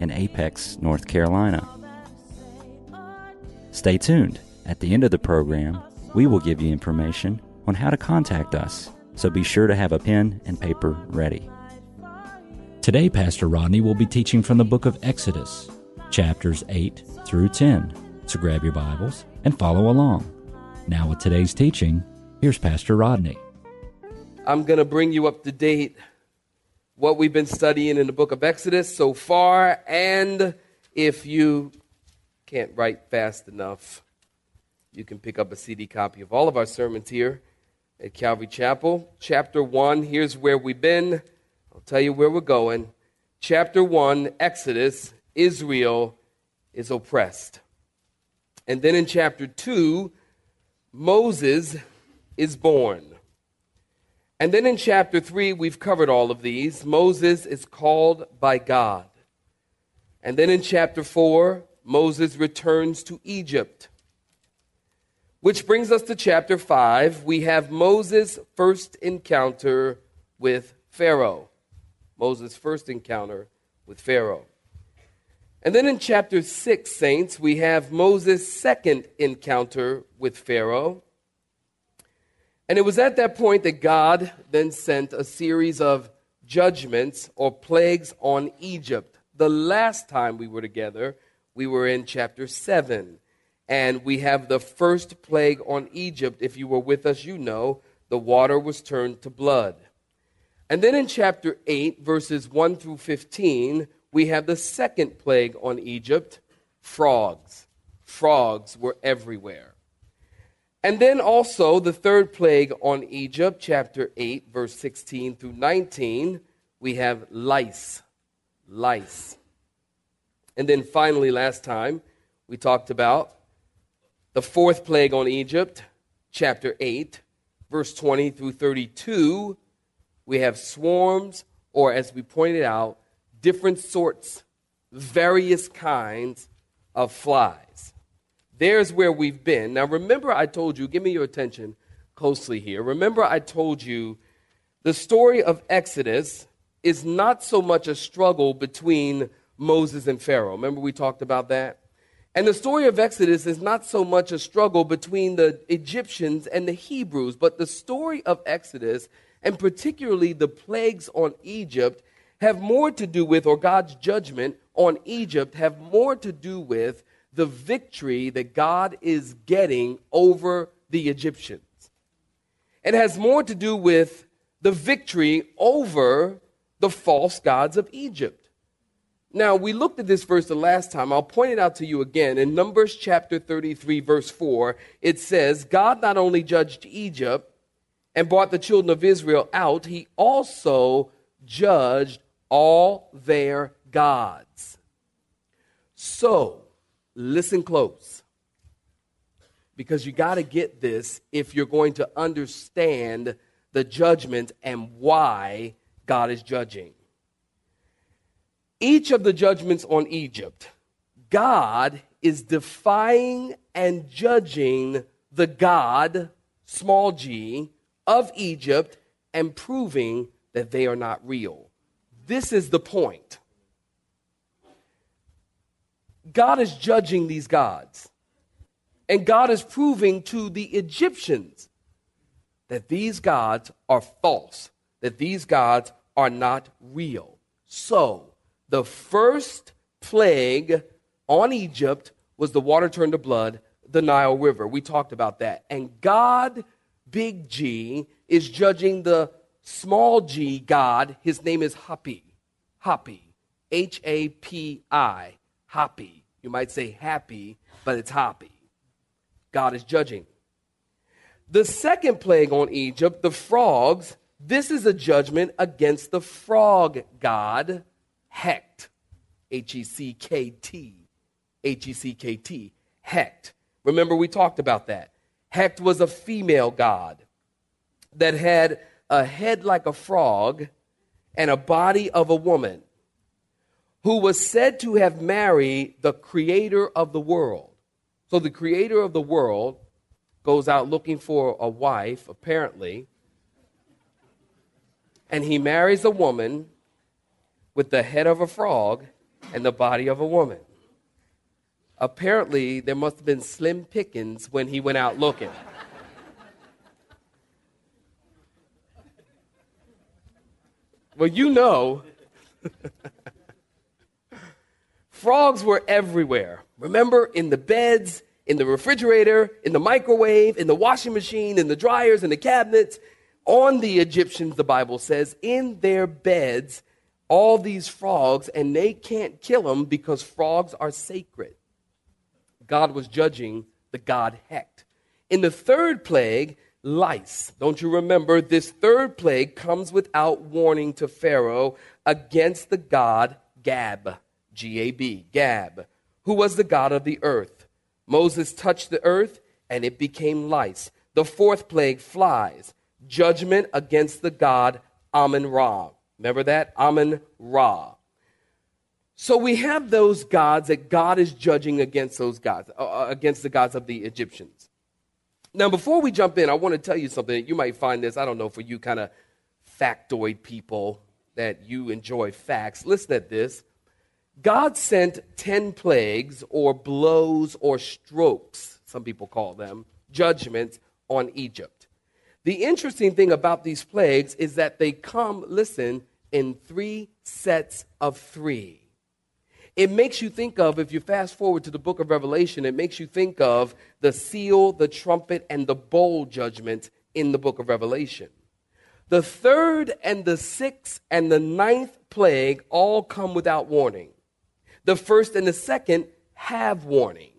in Apex, North Carolina. Stay tuned. At the end of the program, we will give you information on how to contact us, so be sure to have a pen and paper ready. Today, Pastor Rodney will be teaching from the book of Exodus, chapters 8 through 10. So grab your Bibles and follow along. Now, with today's teaching, here's Pastor Rodney. I'm going to bring you up to date what we've been studying in the book of Exodus so far. And if you can't write fast enough, you can pick up a CD copy of all of our sermons here at Calvary Chapel. Chapter 1, here's where we've been. I'll tell you where we're going. Chapter 1, Exodus, Israel is oppressed. And then in chapter 2, Moses is born. And then in chapter 3, we've covered all of these. Moses is called by God. And then in chapter 4, Moses returns to Egypt. Which brings us to chapter 5. We have Moses' first encounter with Pharaoh. Moses' first encounter with Pharaoh. And then in chapter 6, saints, we have Moses' second encounter with Pharaoh. And it was at that point that God then sent a series of judgments or plagues on Egypt. The last time we were together, we were in chapter 7. And we have the first plague on Egypt. If you were with us, you know the water was turned to blood. And then in chapter 8, verses 1 through 15, we have the second plague on Egypt frogs. Frogs were everywhere. And then also the third plague on Egypt, chapter 8, verse 16 through 19, we have lice. Lice. And then finally, last time, we talked about the fourth plague on Egypt, chapter 8, verse 20 through 32. We have swarms, or as we pointed out, different sorts, various kinds of flies. There's where we've been. Now, remember, I told you, give me your attention closely here. Remember, I told you the story of Exodus is not so much a struggle between Moses and Pharaoh. Remember, we talked about that? And the story of Exodus is not so much a struggle between the Egyptians and the Hebrews, but the story of Exodus, and particularly the plagues on Egypt, have more to do with, or God's judgment on Egypt, have more to do with the victory that God is getting over the Egyptians. It has more to do with the victory over the false gods of Egypt. Now, we looked at this verse the last time. I'll point it out to you again. In Numbers chapter 33, verse 4, it says, God not only judged Egypt and brought the children of Israel out, he also judged all their gods. So, listen close. Because you got to get this if you're going to understand the judgment and why God is judging. Each of the judgments on Egypt, God is defying and judging the God, small g, of Egypt and proving that they are not real. This is the point. God is judging these gods. And God is proving to the Egyptians that these gods are false, that these gods are not real. So, the first plague on Egypt was the water turned to blood, the Nile River. We talked about that. And God, big G, is judging the small g God. His name is Hapi. Hapi. H A P I. Hapi. You might say happy, but it's happy. God is judging. The second plague on Egypt, the frogs, this is a judgment against the frog god, Hecht. H E C K T. H E C K T. Hecht. Remember, we talked about that. Hecht was a female god that had a head like a frog and a body of a woman who was said to have married the creator of the world. So the creator of the world goes out looking for a wife, apparently, and he marries a woman with the head of a frog and the body of a woman. Apparently, there must have been slim pickings when he went out looking. well, you know, frogs were everywhere. Remember, in the beds, in the refrigerator, in the microwave, in the washing machine, in the dryers, in the cabinets. On the Egyptians, the Bible says, in their beds, all these frogs, and they can't kill them because frogs are sacred. God was judging the god Hecht. In the third plague, lice. Don't you remember? This third plague comes without warning to Pharaoh against the god Gab, G A B, Gab, who was the god of the earth. Moses touched the earth and it became lice. The fourth plague, flies. Judgment against the god Amun Ra. Remember that? Amun Ra. So we have those gods that God is judging against those gods, uh, uh, against the gods of the Egyptians. Now, before we jump in, I want to tell you something. You might find this, I don't know, for you kind of factoid people that you enjoy facts. Listen at this. God sent 10 plagues or blows or strokes, some people call them, judgments on Egypt. The interesting thing about these plagues is that they come, listen, in three sets of three. It makes you think of, if you fast forward to the book of Revelation, it makes you think of the seal, the trumpet, and the bowl judgment in the book of Revelation. The third and the sixth and the ninth plague all come without warning. The first and the second have warning.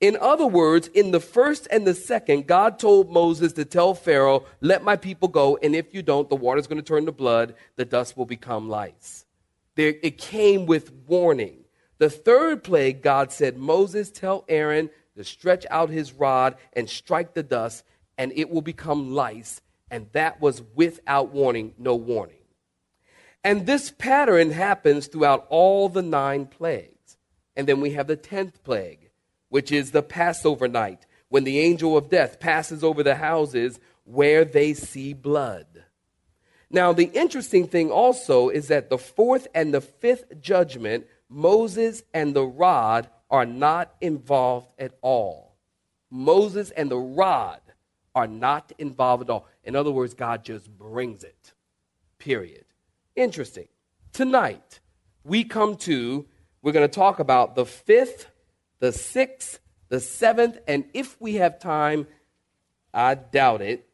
In other words, in the first and the second, God told Moses to tell Pharaoh, Let my people go, and if you don't, the water's going to turn to blood, the dust will become lice. There, it came with warning. The third plague, God said, Moses, tell Aaron to stretch out his rod and strike the dust, and it will become lice. And that was without warning, no warning. And this pattern happens throughout all the nine plagues. And then we have the tenth plague, which is the Passover night, when the angel of death passes over the houses where they see blood. Now, the interesting thing also is that the fourth and the fifth judgment, Moses and the rod, are not involved at all. Moses and the rod are not involved at all. In other words, God just brings it, period. Interesting. Tonight, we come to, we're going to talk about the fifth, the sixth, the seventh, and if we have time, I doubt it,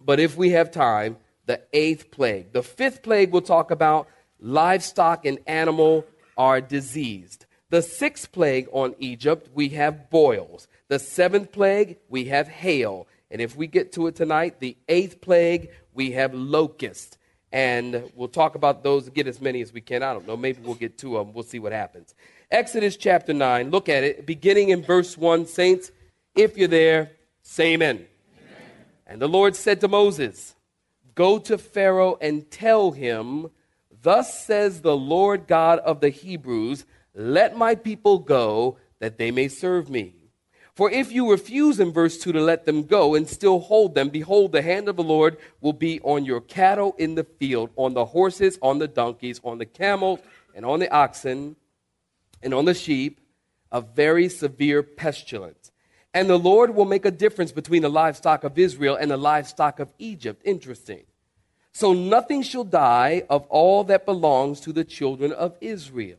but if we have time, the eighth plague. The fifth plague we'll talk about livestock and animal are diseased. The sixth plague on Egypt, we have boils. The seventh plague, we have hail. And if we get to it tonight, the eighth plague, we have locusts and we'll talk about those, get as many as we can. I don't know, maybe we'll get two of them. We'll see what happens. Exodus chapter 9, look at it, beginning in verse 1. Saints, if you're there, say amen. amen. And the Lord said to Moses, Go to Pharaoh and tell him, Thus says the Lord God of the Hebrews, Let my people go, that they may serve me. For if you refuse in verse 2 to let them go and still hold them, behold, the hand of the Lord will be on your cattle in the field, on the horses, on the donkeys, on the camels, and on the oxen, and on the sheep, a very severe pestilence. And the Lord will make a difference between the livestock of Israel and the livestock of Egypt. Interesting. So nothing shall die of all that belongs to the children of Israel.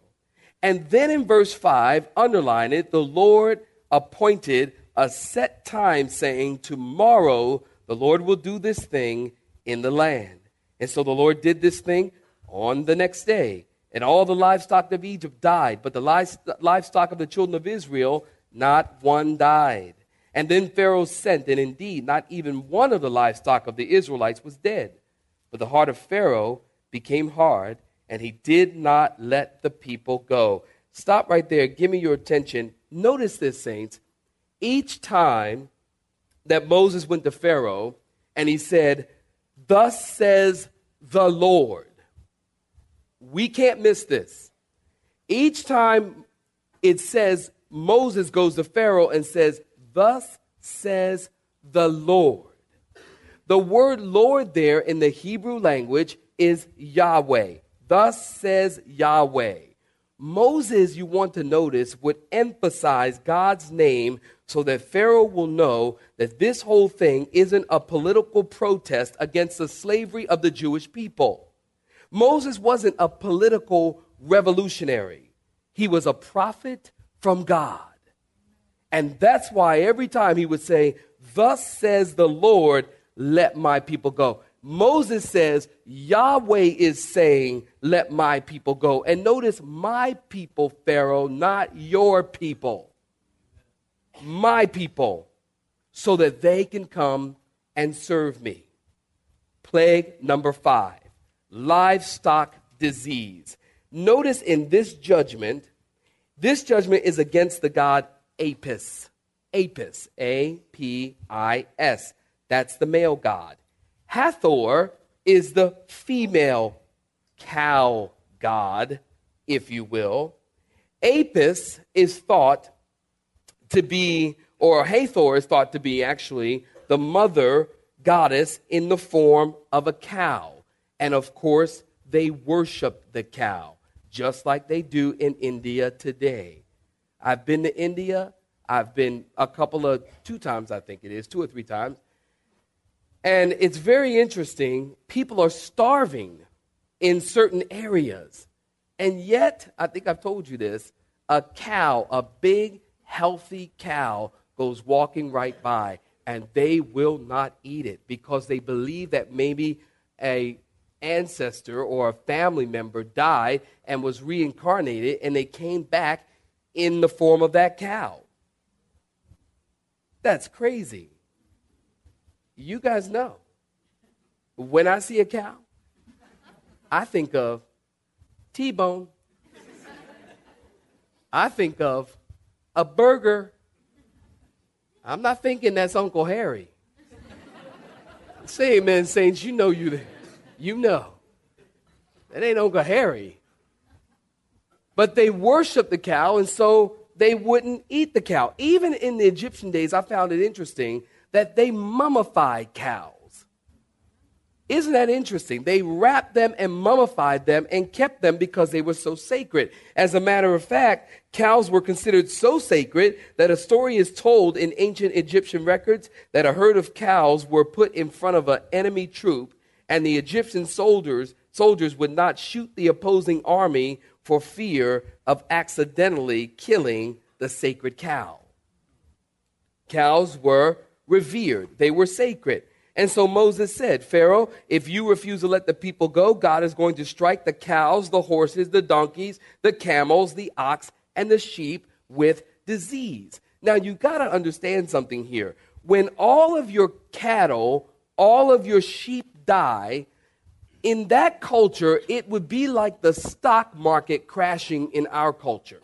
And then in verse 5, underline it, the Lord appointed a set time, saying, Tomorrow the Lord will do this thing in the land. And so the Lord did this thing on the next day. And all the livestock of Egypt died, but the livestock of the children of Israel, not one died. And then Pharaoh sent, and indeed, not even one of the livestock of the Israelites was dead. But the heart of Pharaoh became hard, and he did not let the people go. Stop right there. Give me your attention. Notice this, saints. Each time that Moses went to Pharaoh and he said, Thus says the Lord, we can't miss this. Each time it says Moses goes to Pharaoh and says, Thus says the Lord. The word Lord there in the Hebrew language is Yahweh. Thus says Yahweh. Moses, you want to notice, would emphasize God's name so that Pharaoh will know that this whole thing isn't a political protest against the slavery of the Jewish people. Moses wasn't a political revolutionary, he was a prophet from God. And that's why every time he would say, Thus says the Lord, let my people go. Moses says, Yahweh is saying, Let my people go. And notice, my people, Pharaoh, not your people. My people, so that they can come and serve me. Plague number five livestock disease. Notice in this judgment, this judgment is against the god Apis. Apis, A P I S. That's the male god. Hathor is the female cow god, if you will. Apis is thought to be, or Hathor is thought to be actually the mother goddess in the form of a cow. And of course, they worship the cow, just like they do in India today. I've been to India. I've been a couple of, two times, I think it is, two or three times. And it's very interesting. People are starving in certain areas. And yet, I think I've told you this a cow, a big, healthy cow, goes walking right by, and they will not eat it because they believe that maybe a ancestor or a family member died and was reincarnated and they came back in the form of that cow. That's crazy. You guys know. When I see a cow, I think of T bone. I think of a burger. I'm not thinking that's Uncle Harry. Say amen, saints. You know you, you know. That ain't Uncle Harry. But they worship the cow, and so they wouldn't eat the cow. Even in the Egyptian days, I found it interesting that they mummified cows. Isn't that interesting? They wrapped them and mummified them and kept them because they were so sacred. As a matter of fact, cows were considered so sacred that a story is told in ancient Egyptian records that a herd of cows were put in front of an enemy troop and the Egyptian soldiers soldiers would not shoot the opposing army for fear of accidentally killing the sacred cow. Cows were revered, they were sacred. And so Moses said, Pharaoh, if you refuse to let the people go, God is going to strike the cows, the horses, the donkeys, the camels, the ox, and the sheep with disease. Now you got to understand something here. When all of your cattle, all of your sheep die, in that culture, it would be like the stock market crashing in our culture.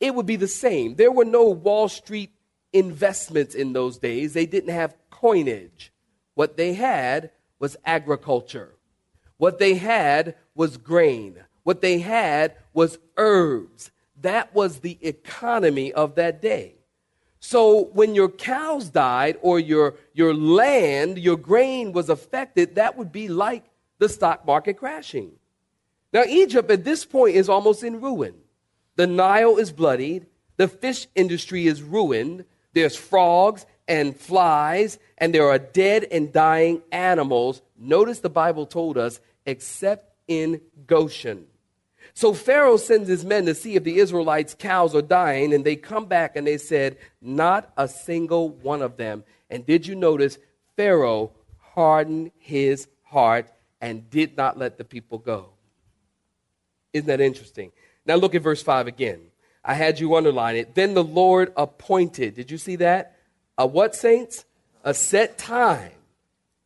It would be the same. There were no Wall Street investments in those days, they didn't have coinage. What they had was agriculture. What they had was grain. What they had was herbs. That was the economy of that day. So when your cows died or your, your land, your grain was affected, that would be like the stock market crashing. Now, Egypt at this point is almost in ruin. The Nile is bloodied, the fish industry is ruined, there's frogs and flies, and there are dead and dying animals. Notice the Bible told us, except in Goshen. So Pharaoh sends his men to see if the Israelites' cows are dying, and they come back and they said, Not a single one of them. And did you notice Pharaoh hardened his heart and did not let the people go? Isn't that interesting? Now look at verse 5 again. I had you underline it. Then the Lord appointed. Did you see that? A what, saints? A set time.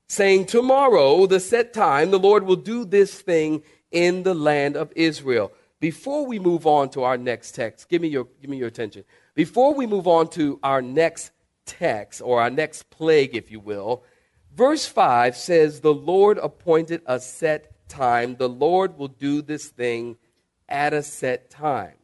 Saying, Tomorrow, the set time, the Lord will do this thing in the land of Israel. Before we move on to our next text, give me your, give me your attention. Before we move on to our next text, or our next plague, if you will, verse 5 says, The Lord appointed a set time. The Lord will do this thing at a set time.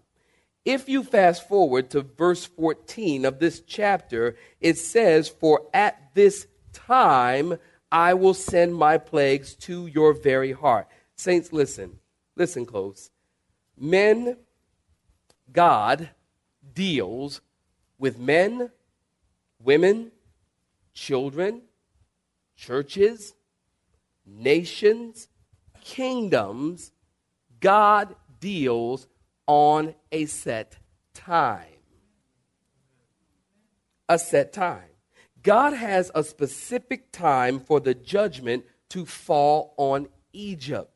If you fast forward to verse 14 of this chapter, it says, For at this time I will send my plagues to your very heart. Saints, listen. Listen close. Men, God deals with men, women, children, churches, nations, kingdoms. God deals on a set time. A set time. God has a specific time for the judgment to fall on Egypt.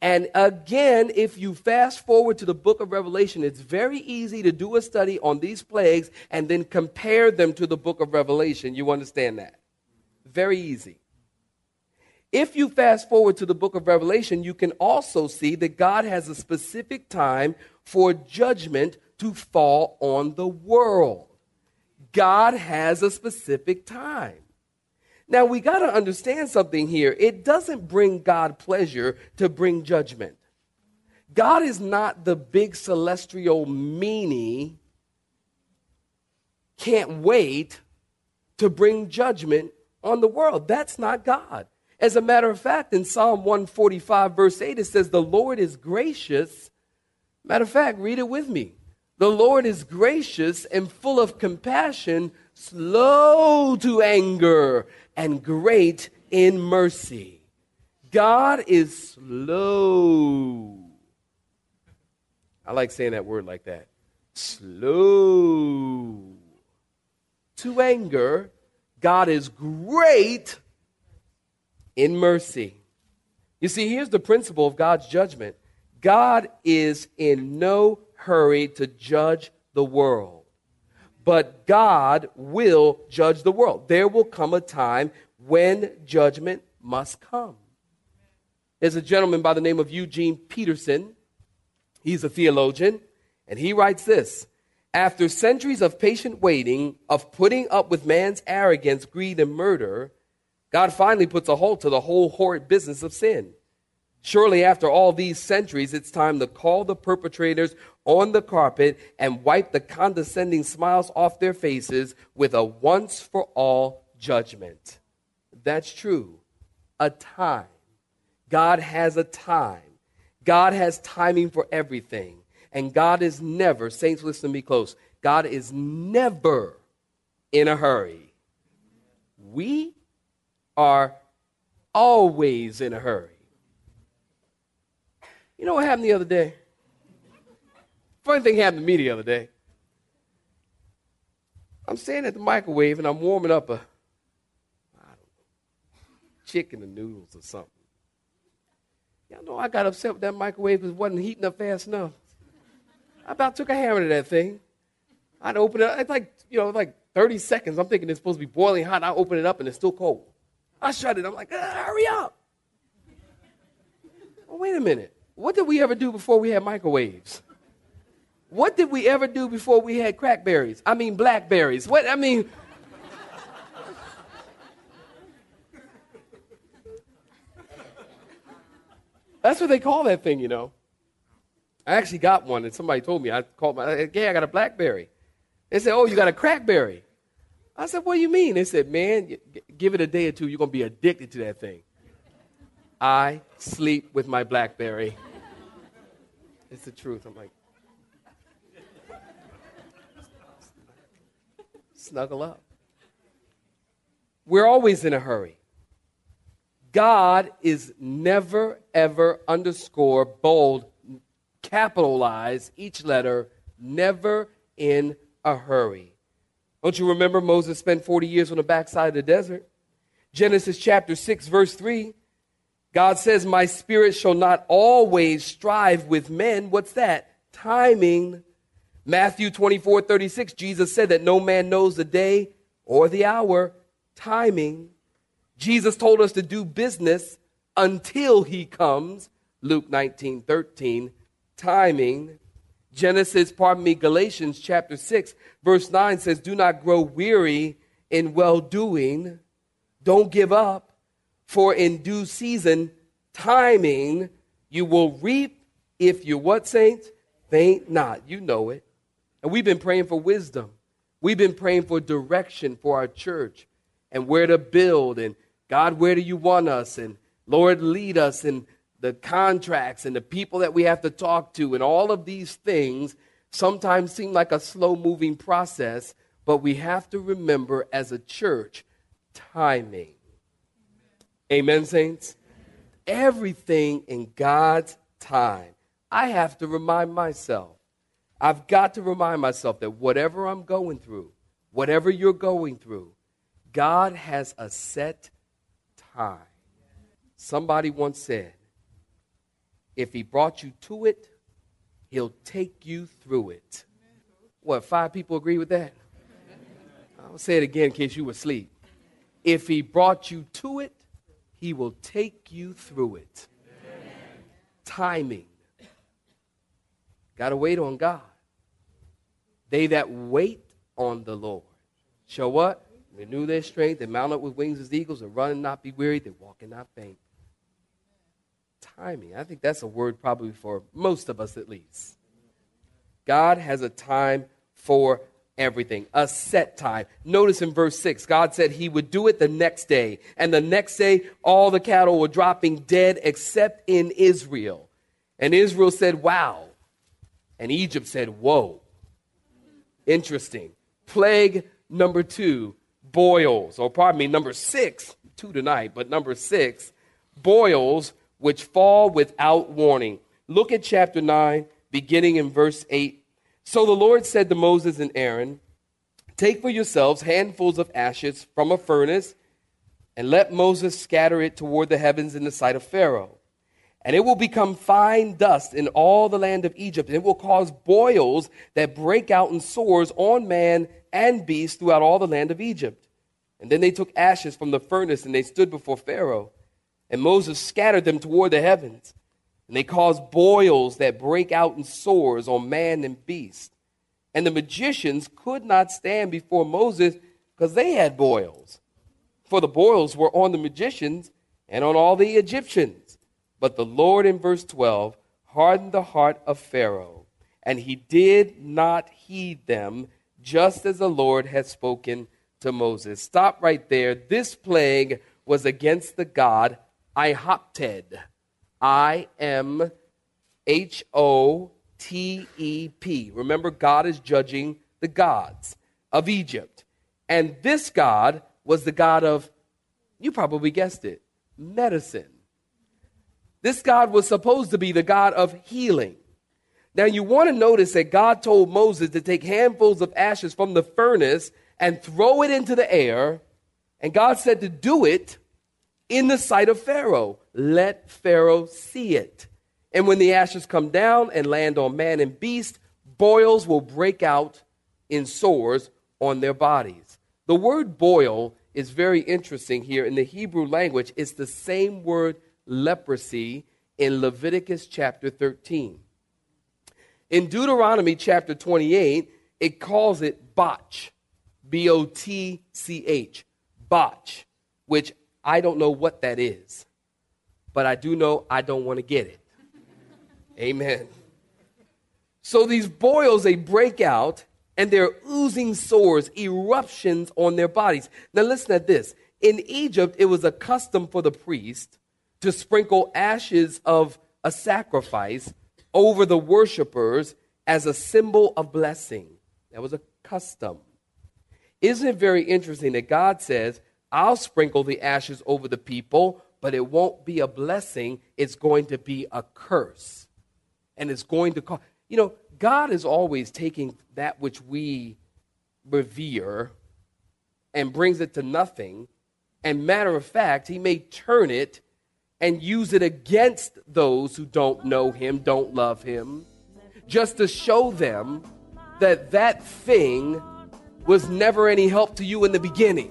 And again, if you fast forward to the book of Revelation, it's very easy to do a study on these plagues and then compare them to the book of Revelation. You understand that? Very easy. If you fast forward to the book of Revelation, you can also see that God has a specific time for judgment to fall on the world. God has a specific time. Now, we got to understand something here. It doesn't bring God pleasure to bring judgment. God is not the big celestial meanie, can't wait to bring judgment on the world. That's not God. As a matter of fact, in Psalm 145, verse 8, it says, The Lord is gracious. Matter of fact, read it with me. The Lord is gracious and full of compassion, slow to anger, and great in mercy. God is slow. I like saying that word like that. Slow to anger. God is great in mercy. You see, here's the principle of God's judgment God is in no hurry to judge the world but God will judge the world. There will come a time when judgment must come. There's a gentleman by the name of Eugene Peterson. He's a theologian, and he writes this After centuries of patient waiting, of putting up with man's arrogance, greed, and murder, God finally puts a halt to the whole horrid business of sin. Surely, after all these centuries, it's time to call the perpetrators on the carpet and wipe the condescending smiles off their faces with a once for all judgment. That's true. A time. God has a time. God has timing for everything. And God is never, saints, listen to me close. God is never in a hurry. We are always in a hurry. You know what happened the other day? Funny thing happened to me the other day. I'm standing at the microwave and I'm warming up a, chicken and noodles or something. Y'all know I got upset with that microwave because it wasn't heating up fast enough. I about took a hammer to that thing. I'd open it. Up. It's like you know, like 30 seconds. I'm thinking it's supposed to be boiling hot. I open it up and it's still cold. I shut it. I'm like, ah, hurry up. Oh, wait a minute. What did we ever do before we had microwaves? What did we ever do before we had crackberries? I mean, blackberries. What? I mean, that's what they call that thing, you know. I actually got one, and somebody told me. I called my, yeah, I got a blackberry. They said, oh, you got a crackberry. I said, what do you mean? They said, man, give it a day or two, you're going to be addicted to that thing. I sleep with my Blackberry. It's the truth. I'm like, snuggle up. We're always in a hurry. God is never, ever underscore, bold, capitalize each letter, never in a hurry. Don't you remember Moses spent 40 years on the backside of the desert? Genesis chapter 6, verse 3 God says, My spirit shall not always strive with men. What's that? Timing. Matthew 24, 36, Jesus said that no man knows the day or the hour. Timing. Jesus told us to do business until he comes. Luke 19 13. Timing. Genesis, pardon me, Galatians chapter 6, verse 9 says, Do not grow weary in well doing. Don't give up, for in due season, timing, you will reap if you what, saints? Faint not. You know it. And we've been praying for wisdom. We've been praying for direction for our church and where to build. And God, where do you want us? And Lord, lead us in the contracts and the people that we have to talk to. And all of these things sometimes seem like a slow moving process, but we have to remember as a church timing. Amen, saints? Everything in God's time. I have to remind myself. I've got to remind myself that whatever I'm going through, whatever you're going through, God has a set time. Somebody once said, if He brought you to it, He'll take you through it. What, five people agree with that? I'll say it again in case you were asleep. If He brought you to it, He will take you through it. Timing. Got to wait on God. They that wait on the Lord shall what? Renew their strength. They mount up with wings as eagles and run and not be weary. They walk and not faint. Timing. I think that's a word probably for most of us at least. God has a time for everything, a set time. Notice in verse 6, God said he would do it the next day. And the next day, all the cattle were dropping dead except in Israel. And Israel said, Wow. And Egypt said, Whoa. Interesting. Plague number two, boils, or pardon me, number six, two tonight, but number six, boils which fall without warning. Look at chapter 9, beginning in verse 8. So the Lord said to Moses and Aaron, Take for yourselves handfuls of ashes from a furnace, and let Moses scatter it toward the heavens in the sight of Pharaoh. And it will become fine dust in all the land of Egypt, and it will cause boils that break out in sores on man and beast throughout all the land of Egypt. And then they took ashes from the furnace, and they stood before Pharaoh. And Moses scattered them toward the heavens. And they caused boils that break out in sores on man and beast. And the magicians could not stand before Moses because they had boils. For the boils were on the magicians and on all the Egyptians. But the Lord, in verse 12, hardened the heart of Pharaoh, and he did not heed them, just as the Lord had spoken to Moses. Stop right there. This plague was against the god Imhotep. I M H O T E P. Remember, God is judging the gods of Egypt. And this God was the God of, you probably guessed it, medicine. This God was supposed to be the God of healing. Now, you want to notice that God told Moses to take handfuls of ashes from the furnace and throw it into the air. And God said to do it in the sight of Pharaoh. Let Pharaoh see it. And when the ashes come down and land on man and beast, boils will break out in sores on their bodies. The word boil is very interesting here in the Hebrew language. It's the same word leprosy in Leviticus chapter 13. In Deuteronomy chapter 28, it calls it botch, B O T C H, botch, which I don't know what that is, but I do know I don't want to get it. Amen. So these boils, they break out and they're oozing sores, eruptions on their bodies. Now listen at this. In Egypt, it was a custom for the priest to sprinkle ashes of a sacrifice over the worshipers as a symbol of blessing. That was a custom. Isn't it very interesting that God says, I'll sprinkle the ashes over the people, but it won't be a blessing. It's going to be a curse. And it's going to cause, you know, God is always taking that which we revere and brings it to nothing. And matter of fact, He may turn it and use it against those who don't know him, don't love him, just to show them that that thing was never any help to you in the beginning.